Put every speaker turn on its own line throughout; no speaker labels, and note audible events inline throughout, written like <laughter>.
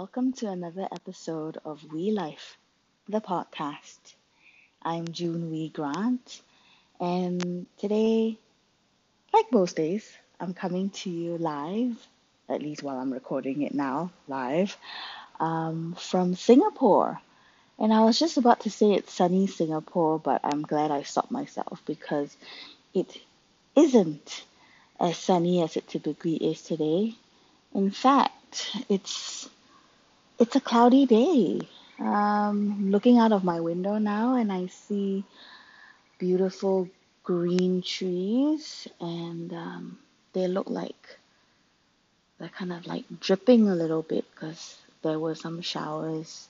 welcome to another episode of We Life, the podcast. I'm June Wee Grant, and today, like most days, I'm coming to you live, at least while I'm recording it now, live, um, from Singapore. And I was just about to say it's sunny Singapore, but I'm glad I stopped myself because it isn't as sunny as it typically is today. In fact, it's it's a cloudy day. Um, looking out of my window now, and I see beautiful green trees, and um, they look like they're kind of like dripping a little bit because there were some showers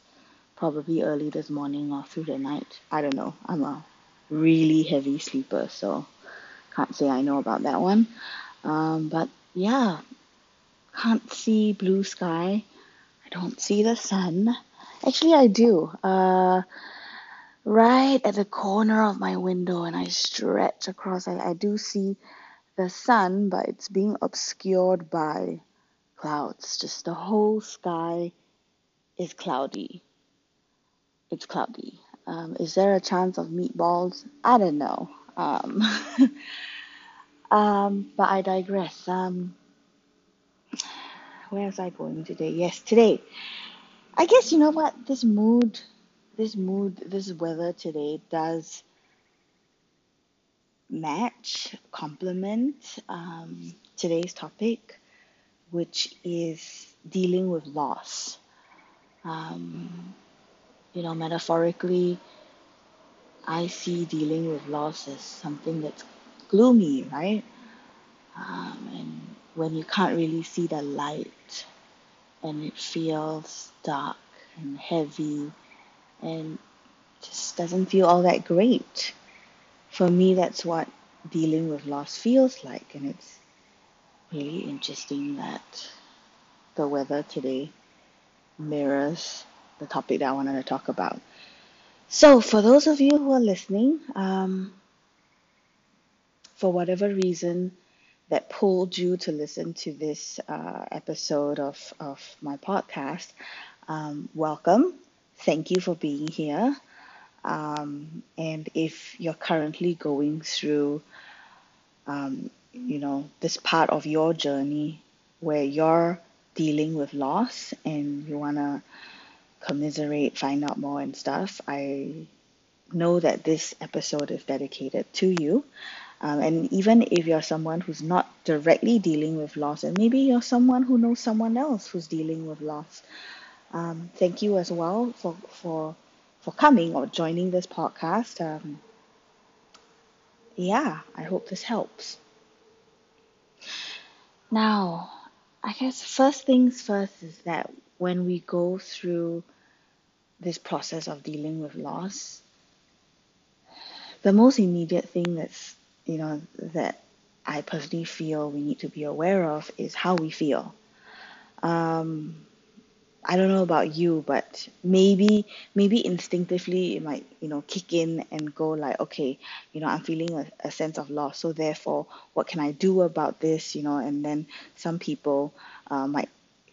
probably early this morning or through the night. I don't know. I'm a really heavy sleeper, so can't say I know about that one. Um, but yeah, can't see blue sky don't see the sun. Actually, I do. Uh, right at the corner of my window, and I stretch across, I, I do see the sun, but it's being obscured by clouds. Just the whole sky is cloudy. It's cloudy. Um, is there a chance of meatballs? I don't know. Um, <laughs> um, but I digress. Um, where was I going today? Yes, today. I guess you know what? This mood, this mood, this weather today does match, complement um, today's topic, which is dealing with loss. Um, you know, metaphorically, I see dealing with loss as something that's gloomy, right? Um, and when you can't really see the light and it feels dark and heavy and just doesn't feel all that great. For me, that's what dealing with loss feels like, and it's really interesting that the weather today mirrors the topic that I wanted to talk about. So, for those of you who are listening, um, for whatever reason, that pulled you to listen to this uh, episode of, of my podcast, um, welcome. Thank you for being here. Um, and if you're currently going through, um, you know, this part of your journey where you're dealing with loss and you want to commiserate, find out more and stuff, I know that this episode is dedicated to you. Um, and even if you're someone who's not directly dealing with loss, and maybe you're someone who knows someone else who's dealing with loss, um, thank you as well for for for coming or joining this podcast. Um, yeah, I hope this helps. Now, I guess first things first is that when we go through this process of dealing with loss, the most immediate thing that's you know, that I personally feel we need to be aware of is how we feel. Um, I don't know about you, but maybe maybe instinctively it might you know kick in and go like, okay, you know, I'm feeling a, a sense of loss, so therefore, what can I do about this? You know, and then some people uh, might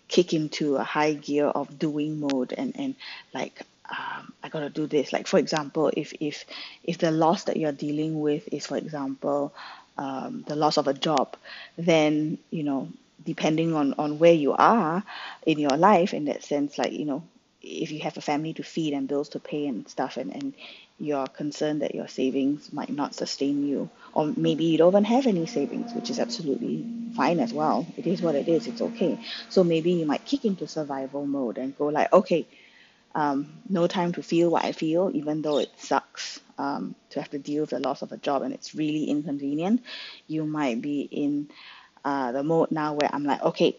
kick into a high gear of doing mode and and like um, I gotta do this. Like for example, if if if the loss that you're dealing with is, for example, um, the loss of a job, then you know, depending on on where you are in your life, in that sense, like you know, if you have a family to feed and bills to pay and stuff, and and you're concerned that your savings might not sustain you, or maybe you don't even have any savings, which is absolutely fine as well. It is what it is. It's okay. So maybe you might kick into survival mode and go like, okay um, no time to feel what I feel, even though it sucks um, to have to deal with the loss of a job and it's really inconvenient. You might be in uh, the mode now where I'm like, okay,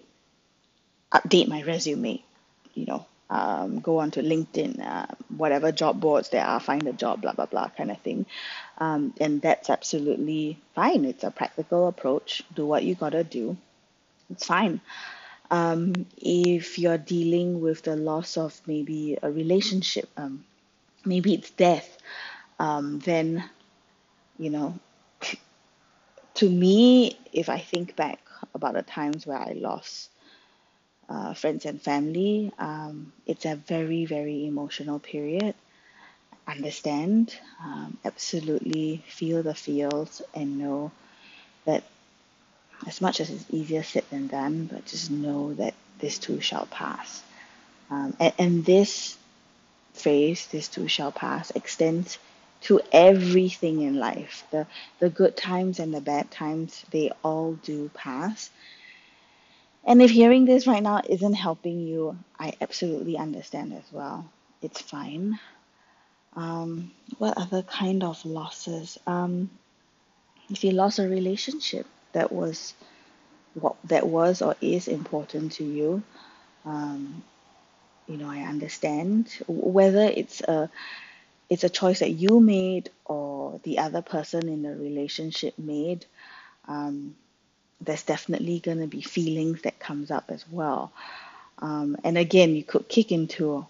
update my resume, you know, um, go on to LinkedIn, uh, whatever job boards there are, find a job, blah, blah, blah, kind of thing. Um, and that's absolutely fine. It's a practical approach. Do what you gotta do. It's fine um, if you're dealing with the loss of maybe a relationship, um, maybe it's death, um, then, you know, to me, if I think back about the times where I lost uh, friends and family. Um, it's a very, very emotional period. Understand, um, absolutely feel the feels and know that as much as it's easier said than done, but just know that this too shall pass. Um, and, and this phrase, this too shall pass, extends to everything in life. The the good times and the bad times, they all do pass. And if hearing this right now isn't helping you, I absolutely understand as well. It's fine. Um, what other kind of losses? Um, if you lost a relationship that was what that was or is important to you, um, you know, I understand whether it's a it's a choice that you made or the other person in the relationship made. Um, there's definitely going to be feelings that comes up as well. Um, and again, you could kick into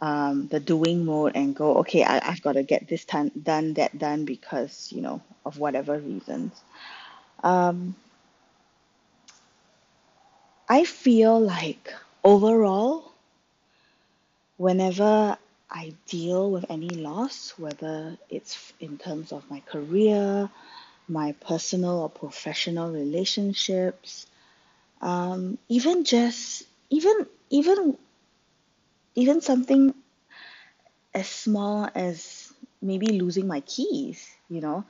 um, the doing mode and go, okay, I, I've got to get this done, done, that done because, you know, of whatever reasons. Um, I feel like overall, whenever I deal with any loss, whether it's in terms of my career, my personal or professional relationships, um, even just even even even something as small as maybe losing my keys, you know.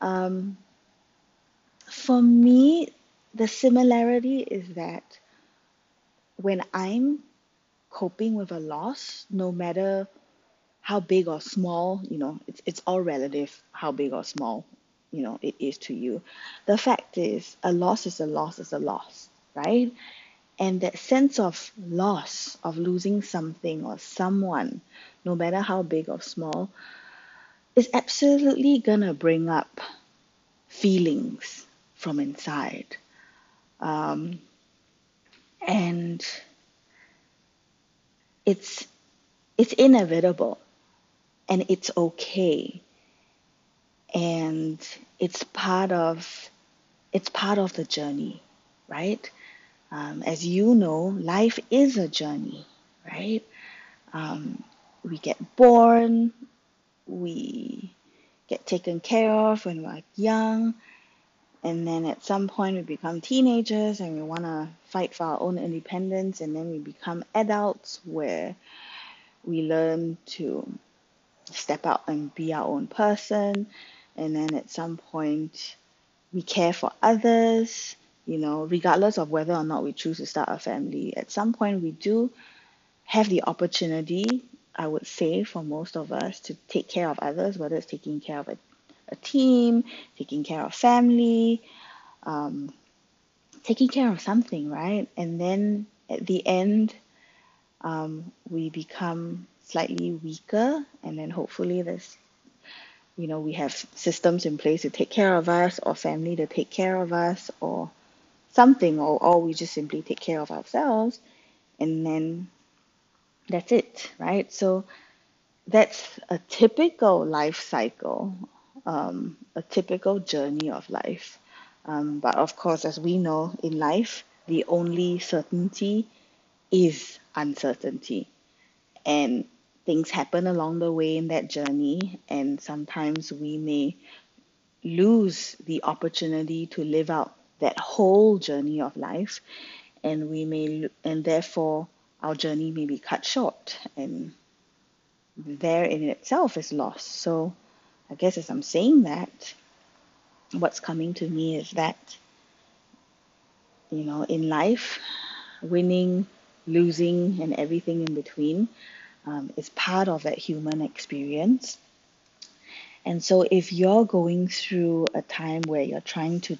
Um, for me, the similarity is that when I'm coping with a loss, no matter how big or small, you know, it's it's all relative how big or small, you know, it is to you. The fact is a loss is a loss is a loss, right? And that sense of loss, of losing something or someone, no matter how big or small, is absolutely gonna bring up feelings from inside. Um, and it's it's inevitable and it's okay. And it's part of it's part of the journey right? Um, as you know life is a journey right? Um, we get born we get taken care of when we're young and then at some point we become teenagers and we want to fight for our own independence and then we become adults where we learn to step out and be our own person. And then at some point we care for others you know regardless of whether or not we choose to start a family. At some point we do have the opportunity i would say for most of us to take care of others whether it's taking care of a a team, taking care of family, um, taking care of something, right? And then at the end, um, we become slightly weaker, and then hopefully there's you know we have systems in place to take care of us or family to take care of us or something or, or we just simply take care of ourselves and then that's it right so that's a typical life cycle um, a typical journey of life. Um, but of course, as we know in life, the only certainty is uncertainty. And things happen along the way in that journey, and sometimes we may lose the opportunity to live out that whole journey of life, and we may, and therefore, our journey may be cut short, and there in itself is lost. So, I guess as I'm saying that, what's coming to me is that, you know, in life, winning, losing, and everything in between um, is part of that human experience. And so, if you're going through a time where you're trying to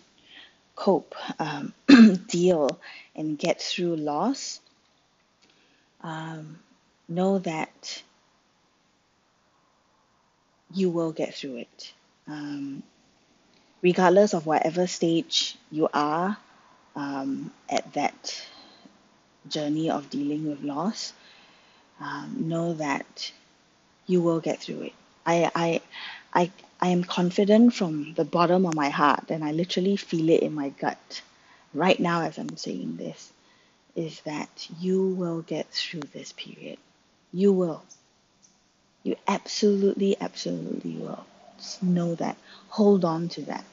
cope, um, <clears throat> deal, and get through loss, um, know that you will get through it. Um, regardless of whatever stage you are um, at that journey of dealing with loss, um, know that you will get through it. I, I, I, I am confident from the bottom of my heart, and I literally feel it in my gut right now as I'm saying this, is that you will get through this period. You will. You absolutely, absolutely will. Just know that. Hold on to that.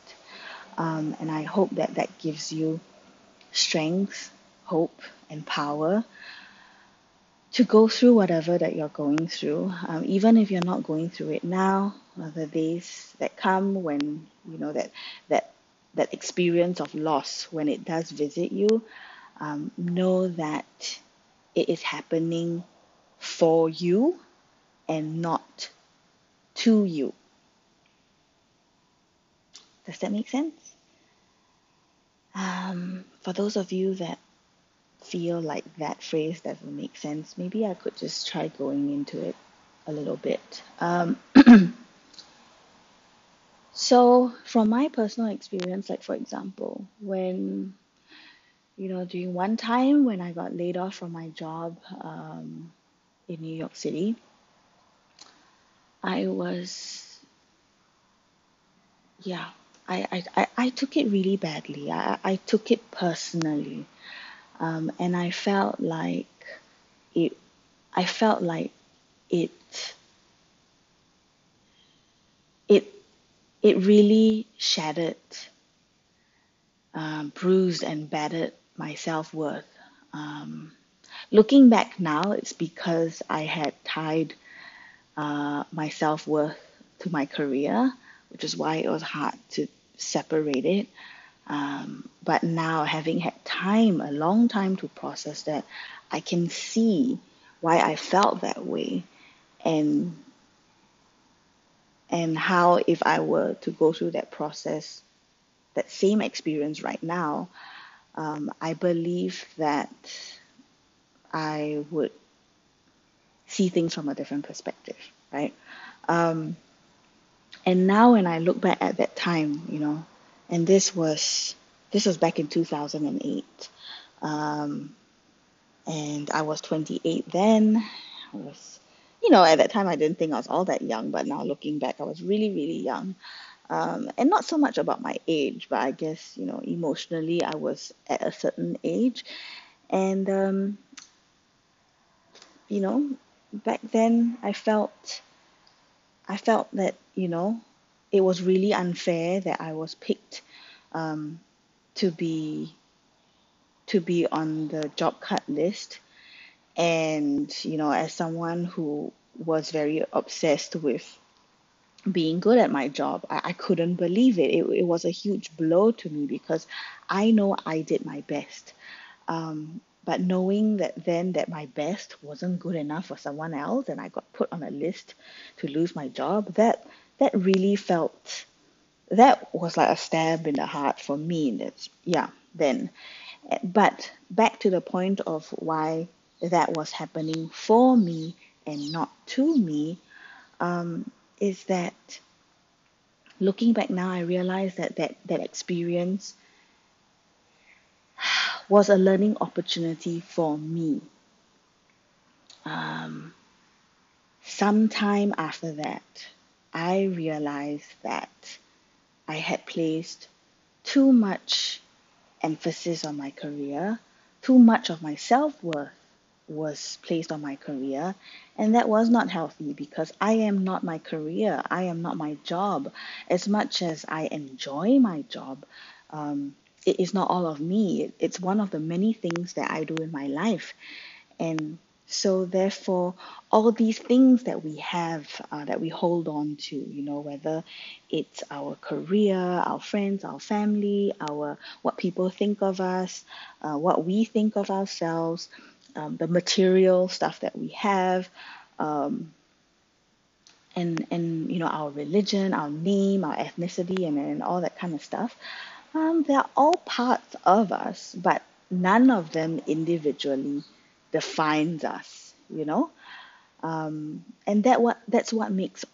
Um, and I hope that that gives you strength, hope, and power to go through whatever that you're going through. Um, even if you're not going through it now, the days that come when you know that that that experience of loss when it does visit you, um, know that it is happening for you and not to you. Does that make sense? Um, for those of you that feel like that phrase doesn't make sense, maybe I could just try going into it a little bit. Um, <clears throat> so, from my personal experience, like for example, when you know, during one time when I got laid off from my job um, in New York City, I was, yeah, I, I, I, I took it really badly. I, I took it personally. Um, and I felt like it, I felt like it, it, it really shattered, um, bruised and battered my self worth. Um, looking back now, it's because I had tied uh, my self worth to my career, which is why it was hard to separate it. Um, but now, having had time, a long time to process that, I can see why I felt that way, and and how if I were to go through that process, that same experience right now, um, I believe that I would see things from a different perspective, right? Um, and now when I look back at that time, you know, and this was this was back in 2008, um, and I was 28 then. I was, you know, at that time I didn't think I was all that young, but now looking back, I was really, really young. Um, and not so much about my age, but I guess, you know, emotionally, I was at a certain age. And, um, you know, back then I felt, I felt that, you know, it was really unfair that I was picked um, to be to be on the job cut list and you know as someone who was very obsessed with being good at my job. I, I couldn't believe it. it. It was a huge blow to me because I know I did my best. Um, but knowing that then that my best wasn't good enough for someone else and I got put on a list to lose my job, that that really felt that was like a stab in the heart for me. That's yeah, then. But back to the point of why that was happening for me and not to me. Um, is that looking back now, I realize that that, that experience was a learning opportunity for me. Um, sometime after that, I realized that I had placed too much emphasis on my career, too much of my self worth was placed on my career, and that was not healthy because I am not my career, I am not my job. As much as I enjoy my job, um, it is not all of me. It's one of the many things that I do in my life, and so therefore, all these things that we have uh, that we hold on to, you know, whether it's our career, our friends, our family, our what people think of us, uh, what we think of ourselves um, the material stuff that we have, um, and and you know our religion, our name, our ethnicity, and, and all that kind of stuff. Um, they are all parts of us, but none of them individually defines us. You know, um, and that what that's what makes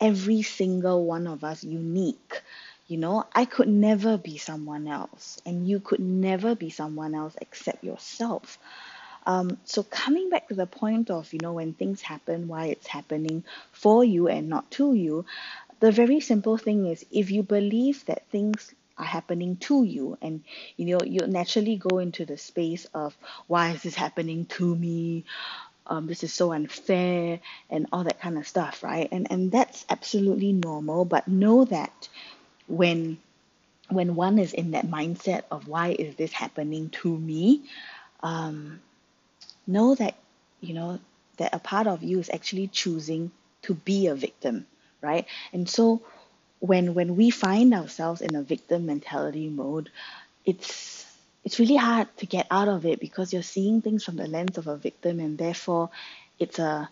every single one of us unique. You know, I could never be someone else, and you could never be someone else except yourself. Um, so coming back to the point of, you know, when things happen, why it's happening for you and not to you, the very simple thing is if you believe that things are happening to you. And you know you naturally go into the space of why is this happening to me? Um, this is so unfair and all that kind of stuff right? And and that's absolutely normal. But know that when when one is in that mindset of why is this happening to me? Um, know that you know that a part of you is actually choosing to be a victim right? And so when when we find ourselves in a victim mentality mode it's it's really hard to get out of it because you're seeing things from the lens of a victim and therefore it's a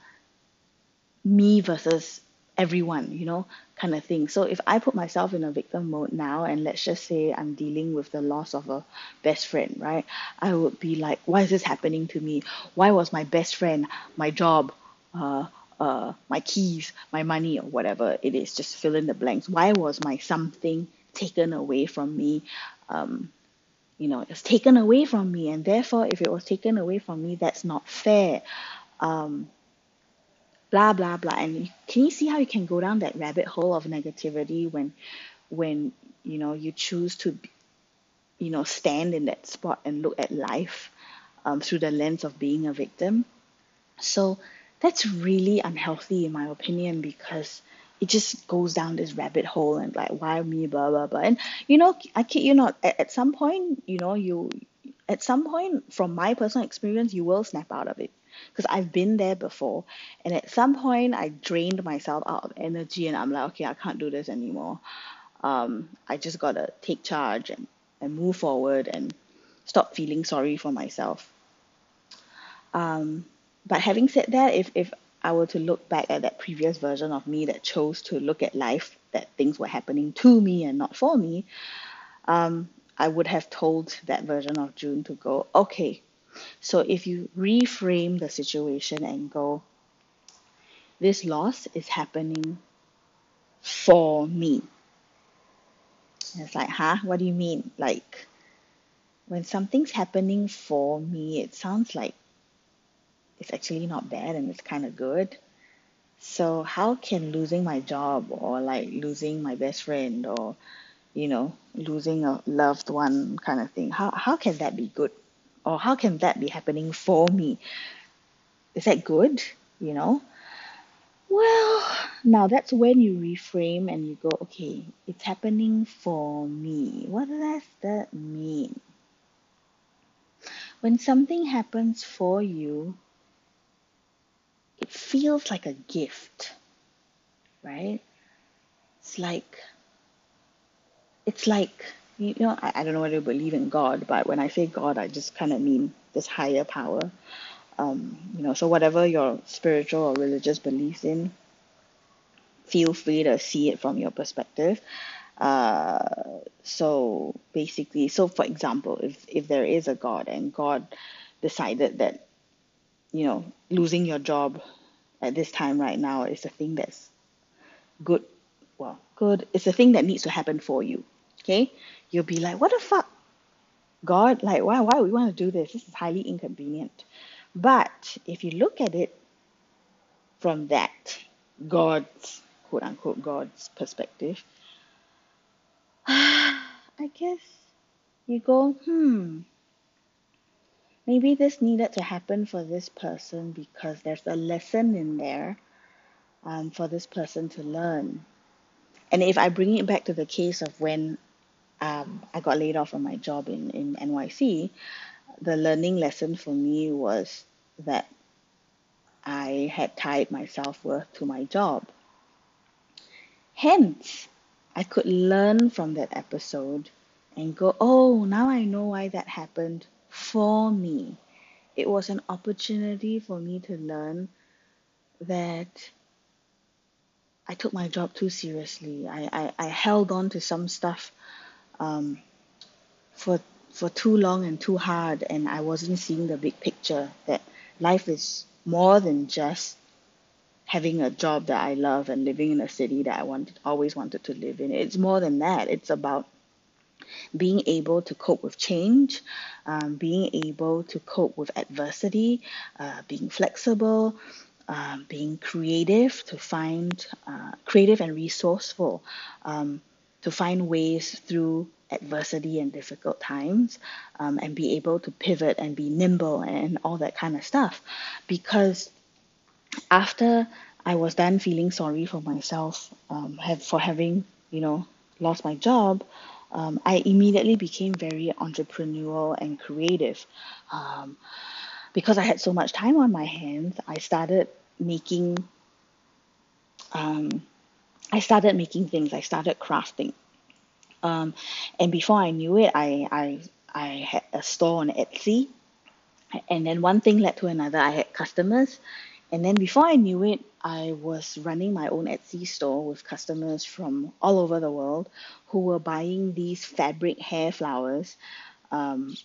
me versus everyone, you know, kind of thing. So if I put myself in a victim mode now, and let's just say I'm dealing with the loss of a best friend, right? I would be like, why is this happening to me? Why was my best friend, my job, uh, uh, my keys, my money, or whatever it is, just fill in the blanks. Why was my something taken away from me? Um, you know, it's taken away from me, and therefore, if it was taken away from me, that's not fair. Um, blah blah blah and can you see how you can go down that rabbit hole of negativity when when you know you choose to you know stand in that spot and look at life um, through the lens of being a victim so that's really unhealthy in my opinion because it just goes down this rabbit hole and like why me blah blah blah and you know i kid you not at, at some point you know you at some point from my personal experience you will snap out of it because I've been there before. And at some point, I drained myself out of energy, and I'm like, okay, I can't do this anymore. Um, I just gotta take charge and, and move forward and stop feeling sorry for myself. Um, but having said that, if if I were to look back at that previous version of me that chose to look at life that things were happening to me and not for me, um, I would have told that version of June to go, okay, so if you reframe the situation and go, this loss is happening for me. it's like, huh? What do you mean? Like, when something's happening for me, it sounds like it's actually not bad and it's kind of good. So, how can losing my job or like losing my best friend or, you know, losing a loved one kind of thing, how, how can that be good? or how can that be happening for me? Is that good? You know? Well, now that's when you reframe and you go, okay, it's happening for me. What does that mean? When something happens for you, it feels like a gift, right? It's like, it's like you know, I, I don't know whether you believe in God, but when I say God, I just kind of mean this higher power. Um, you know, so whatever your spiritual or religious beliefs in, feel free to see it from your perspective. Uh, so basically, so for example, if if there is a God and God decided that, you know, losing your job at this time right now is a thing that's good, well, good. It's a thing that needs to happen for you. Okay, you'll be like, what the fuck? God, like, why, why we want to do this? This is highly inconvenient. But if you look at it from that God's, quote unquote, God's perspective, <sighs> I guess you go, hmm, maybe this needed to happen for this person because there's a lesson in there um, for this person to learn. And if I bring it back to the case of when um, I got laid off from my job in, in NYC, the learning lesson for me was that I had tied my self worth to my job. Hence, I could learn from that episode and go, oh, now I know why that happened for me. It was an opportunity for me to learn that I took my job too seriously. I, I, I held on to some stuff um, for for too long and too hard, and I wasn't seeing the big picture that life is more than just having a job that I love and living in a city that I wanted always wanted to live in. It's more than that. It's about being able to cope with change, um, being able to cope with adversity, uh, being flexible, uh, being creative to find uh, creative and resourceful. Um, to find ways through adversity and difficult times um, and be able to pivot and be nimble and all that kind of stuff. Because after I was done feeling sorry for myself um, have, for having, you know, lost my job, um, I immediately became very entrepreneurial and creative. Um, because I had so much time on my hands, I started making um, I started making things. I started crafting. Um, and before I knew it, I, I, I had a store on Etsy. And then one thing led to another. I had customers. And then before I knew it, I was running my own Etsy store with customers from all over the world who were buying these fabric hair flowers um,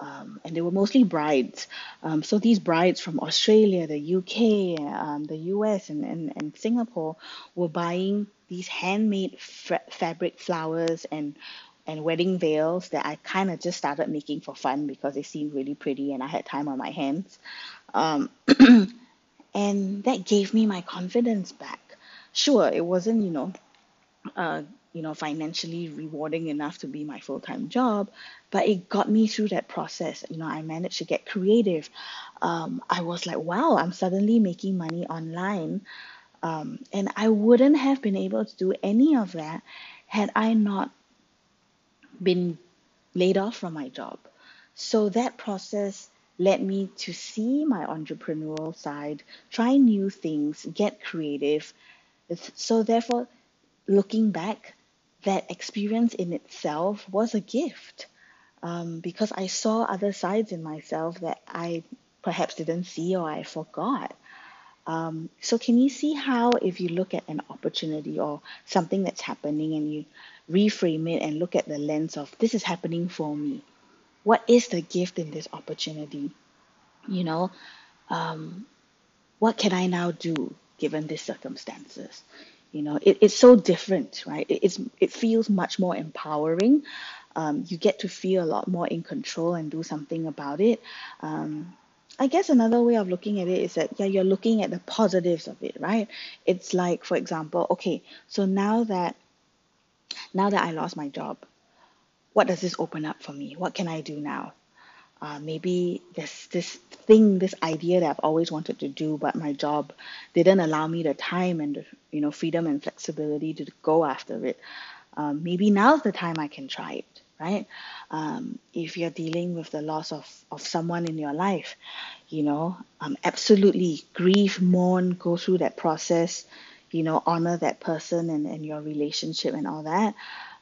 um, and they were mostly brides. Um, so these brides from Australia, the UK, um, the US, and, and, and Singapore were buying these handmade fa- fabric flowers and and wedding veils that I kind of just started making for fun because they seemed really pretty and I had time on my hands. <clears throat> And that gave me my confidence back. Sure, it wasn't, you know, uh, you know, financially rewarding enough to be my full time job, but it got me through that process. You know, I managed to get creative. Um, I was like, wow, I'm suddenly making money online. Um, and I wouldn't have been able to do any of that had I not been laid off from my job. So that process led me to see my entrepreneurial side, try new things, get creative. So, therefore, looking back, that experience in itself was a gift um, because I saw other sides in myself that I perhaps didn't see or I forgot. Um, so, can you see how, if you look at an opportunity or something that's happening and you reframe it and look at the lens of this is happening for me, what is the gift in this opportunity? You know, um, what can I now do given these circumstances? You know, it, it's so different, right? It, it's it feels much more empowering. Um, you get to feel a lot more in control and do something about it. Um, I guess another way of looking at it is that yeah, you're looking at the positives of it, right? It's like, for example, okay, so now that now that I lost my job, what does this open up for me? What can I do now? uh, maybe this this thing, this idea that I've always wanted to do, but my job didn't allow me the time and you know freedom and flexibility to go after it. Um, maybe now's the time I can try it, right? Um, if you're dealing with the loss of, of someone in your life, you know, um, absolutely grieve, mourn, go through that process, you know, honor that person and, and your relationship and all that.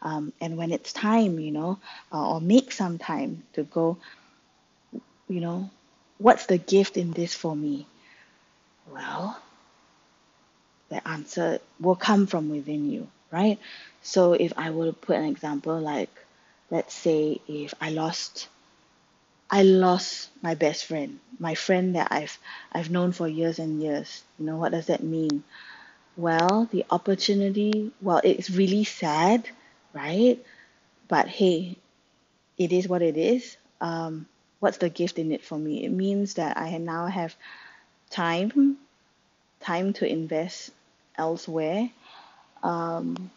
Um, and when it's time, you know, uh, or make some time to go you know, what's the gift in this for me? Well, the answer will come from within you, right? So if I were to put an example like let's say if I lost I lost my best friend, my friend that I've I've known for years and years. You know, what does that mean? Well, the opportunity, well, it's really sad, right? But hey, it is what it is. Um, what's the gift in it for me? It means that I now have time, time to invest elsewhere, um,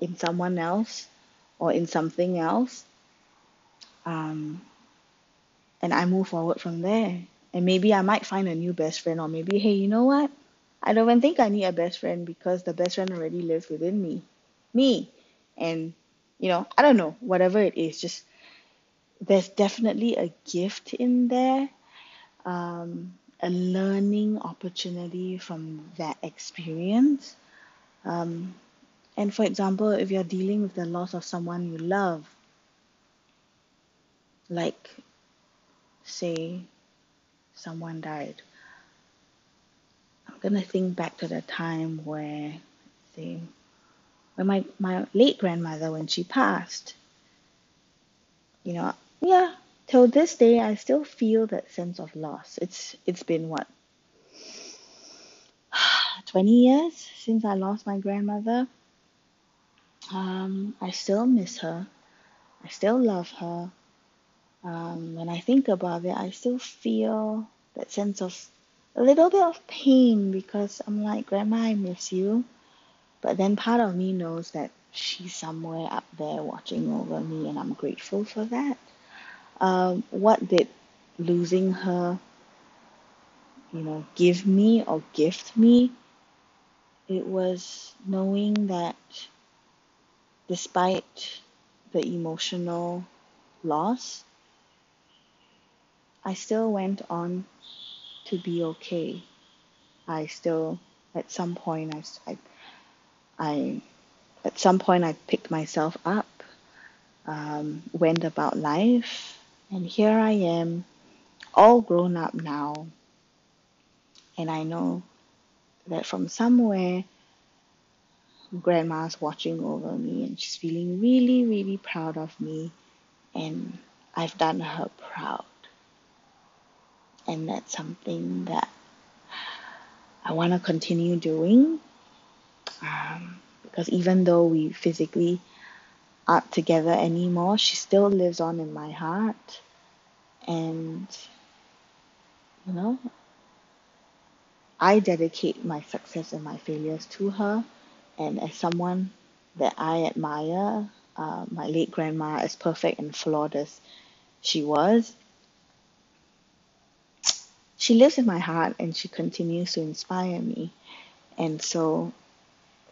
in someone else or in something else. Um, and I move forward from there. And maybe I might find a new best friend, or maybe, hey, you know what? I don't even think I need a best friend because the best friend already lives within me. Me. And, you know, I don't know, whatever it is, just there's definitely a gift in there, um, a learning opportunity from that experience. Um, and for example, if you're dealing with the loss of someone you love, like, say, someone died, I'm gonna think back to the time where, say, when my, my late grandmother, when she passed, you know, yeah, till this day, I still feel that sense of loss. It's it's been what <sighs> 20 years since I lost my grandmother. Um, I still miss her. I still love her. Um, when I think about it, I still feel that sense of a little bit of pain because I'm like, Grandma, I miss you. But then part of me knows that she's somewhere up there watching over me, and I'm grateful for that. Um, what did losing her, you know, give me or gift me? It was knowing that despite the emotional loss, I still went on to be okay. I still, at some point, I, I, I at some point, I picked myself up, um, went about life, and here I am, all grown up now. And I know that from somewhere, grandma's watching over me and she's feeling really, really proud of me. And I've done her proud. And that's something that I want to continue doing. Um, because even though we physically aren't together anymore, she still lives on in my heart. And, you know, I dedicate my success and my failures to her. And as someone that I admire, uh, my late grandma, as perfect and flawed as she was, she lives in my heart and she continues to inspire me. And so,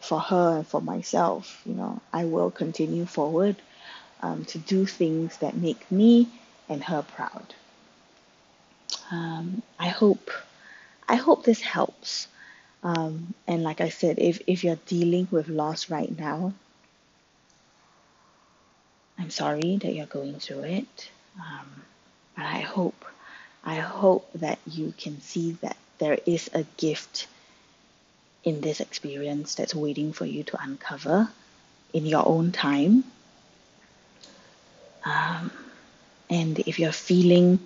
for her and for myself, you know, I will continue forward um, to do things that make me and her proud. Um, I hope, I hope this helps. Um, and like I said, if if you're dealing with loss right now, I'm sorry that you're going through it. Um, but I hope I hope that you can see that there is a gift in this experience that's waiting for you to uncover in your own time. Um, and if you're feeling,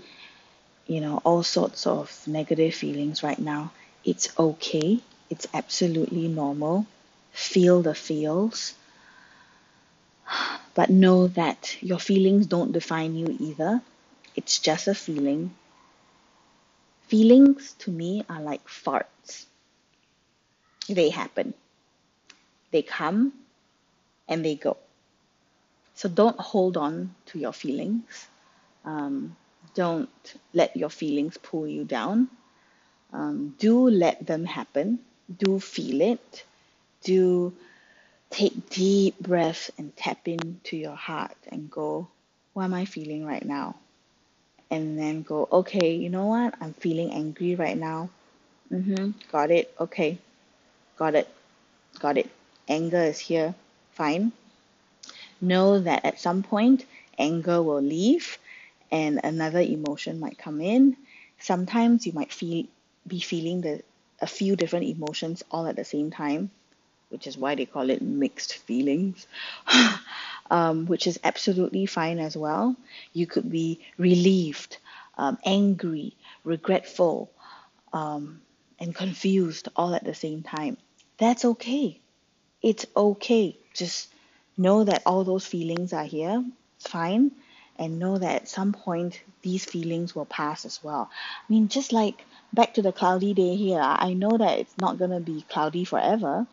you know, all sorts of negative feelings right now, it's okay. It's absolutely normal. Feel the feels. But know that your feelings don't define you either. It's just a feeling. Feelings to me are like farts. They happen. They come and they go. So don't hold on to your feelings. Um, don't let your feelings pull you down. Um, do let them happen. Do feel it. Do take deep breaths and tap into your heart and go, what am I feeling right now? and then go, okay, you know what? I'm feeling angry right now. Mm-hmm. Got it. Okay. Got it. Got it. Anger is here. Fine. Know that at some point, anger will leave and another emotion might come in. Sometimes you might feel be feeling the a few different emotions all at the same time, which is why they call it mixed feelings. <laughs> um, which is absolutely fine as well. You could be relieved, um, angry, regretful, um, and confused all at the same time. That's okay. It's okay. Just know that all those feelings are here. It's fine. And know that at some point these feelings will pass as well. I mean, just like back to the cloudy day here, I know that it's not going to be cloudy forever.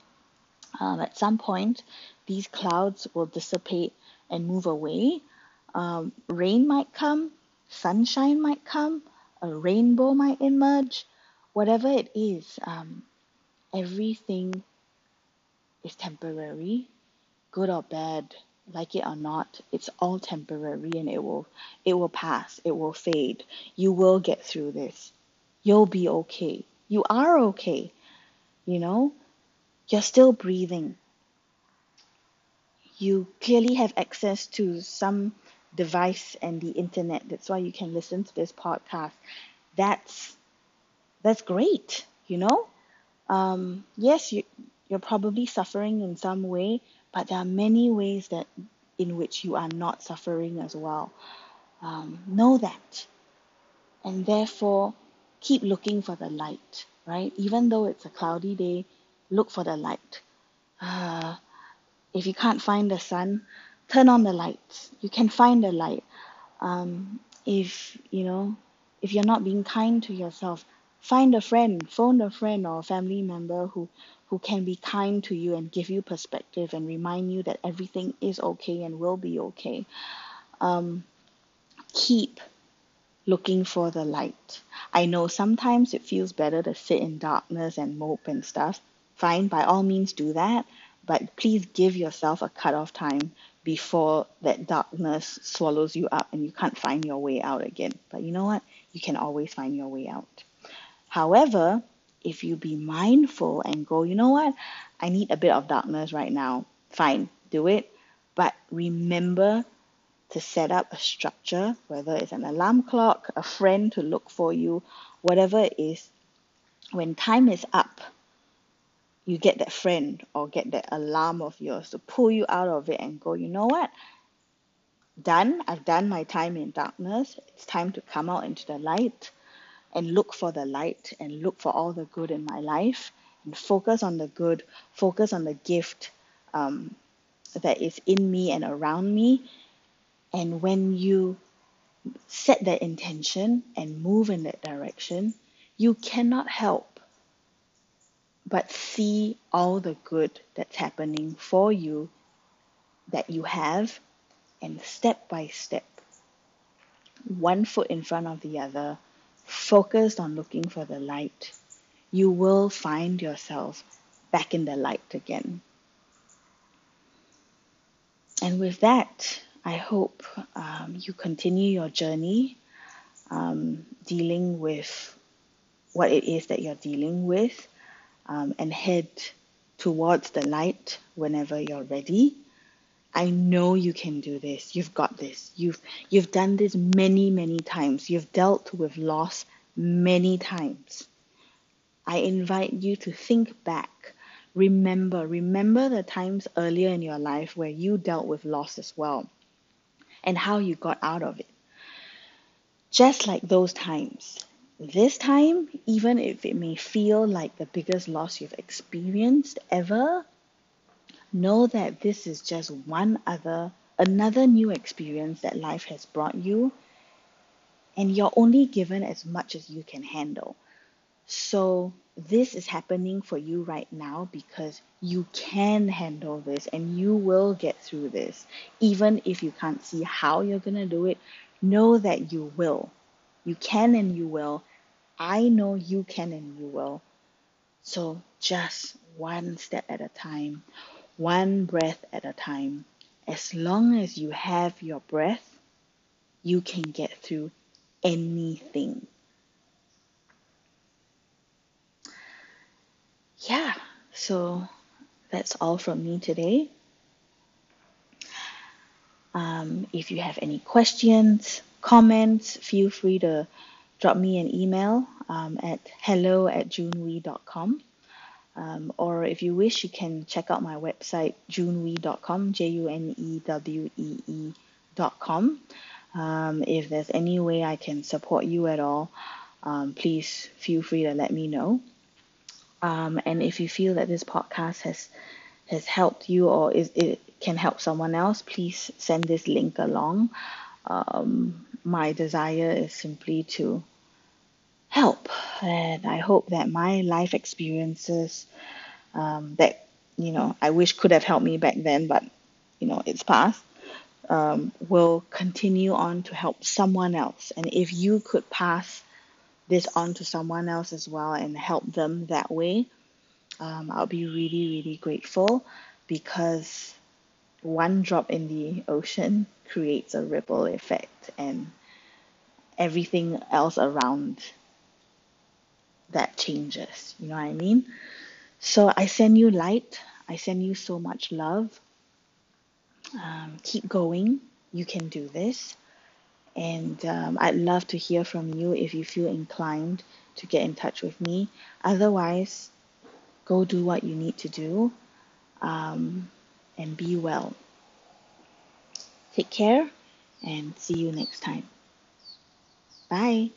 Um, at some point, these clouds will dissipate and move away. Um, rain might come, sunshine might come, a rainbow might emerge, whatever it is, um, everything is temporary, good or bad, like it or not, it's all temporary and it will it will pass, it will fade. You will get through this. You'll be okay. You are okay. You know, you're still breathing you clearly have access to some device and the internet. That's why you can listen to this podcast. That's that's great, you know. Um, yes, you you're probably suffering in some way, but there are many ways that in which you are not suffering as well. Um, know that, and therefore keep looking for the light. Right, even though it's a cloudy day, look for the light. Uh, if you can't find the sun, turn on the lights. You can find the light. Um, if you know, if you're not being kind to yourself, Find a friend, phone a friend or a family member who, who can be kind to you and give you perspective and remind you that everything is okay and will be okay. Um, keep looking for the light. I know sometimes it feels better to sit in darkness and mope and stuff. Fine, by all means do that, but please give yourself a cut-off time before that darkness swallows you up and you can't find your way out again. But you know what? You can always find your way out. However, if you be mindful and go, you know what? I need a bit of darkness right now. Fine, do it. But remember to set up a structure, whether it's an alarm clock, a friend to look for you, whatever it is. When time is up, you get that friend or get that alarm of yours to pull you out of it and go, you know what? Done. I've done my time in darkness. It's time to come out into the light and look for the light and look for all the good in my life and focus on the good, focus on the gift um, that is in me and around me. And when you set that intention and move in that direction, you cannot help but see all the good that's happening for you that you have, and step by step, one foot in front of the other, focused on looking for the light, you will find yourself back in the light again. And with that, I hope um, you continue your journey um, dealing with what it is that you're dealing with um, and head towards the light whenever you're ready. I know you can do this. You've got this. You've you've done this many, many times. You've dealt with loss many times. I invite you to think back. Remember, remember the times earlier in your life where you dealt with loss as well and how you got out of it. Just like those times, this time, even if it may feel like the biggest loss you've experienced ever, know that this is just one other, another new experience that life has brought you, and you're only given as much as you can handle. So, this is happening for you right now because you can handle this and you will get through this. Even if you can't see how you're going to do it, know that you will. You can and you will. I know you can and you will. So, just one step at a time, one breath at a time. As long as you have your breath, you can get through anything. Yeah, so that's all from me today. Um, if you have any questions, comments, feel free to drop me an email um, at hello at junewee.com. Um, or if you wish, you can check out my website, junewee.com, J U N E W E E.com. Um, if there's any way I can support you at all, um, please feel free to let me know. Um, and if you feel that this podcast has has helped you or is it can help someone else, please send this link along. Um, my desire is simply to help, and I hope that my life experiences um, that you know I wish could have helped me back then, but you know it's past. Um, will continue on to help someone else, and if you could pass this on to someone else as well and help them that way, um, I'll be really, really grateful because one drop in the ocean creates a ripple effect and everything else around that changes. You know what I mean? So I send you light. I send you so much love. Um, keep going. You can do this. And um, I'd love to hear from you if you feel inclined to get in touch with me. Otherwise, go do what you need to do um, and be well. Take care and see you next time. Bye.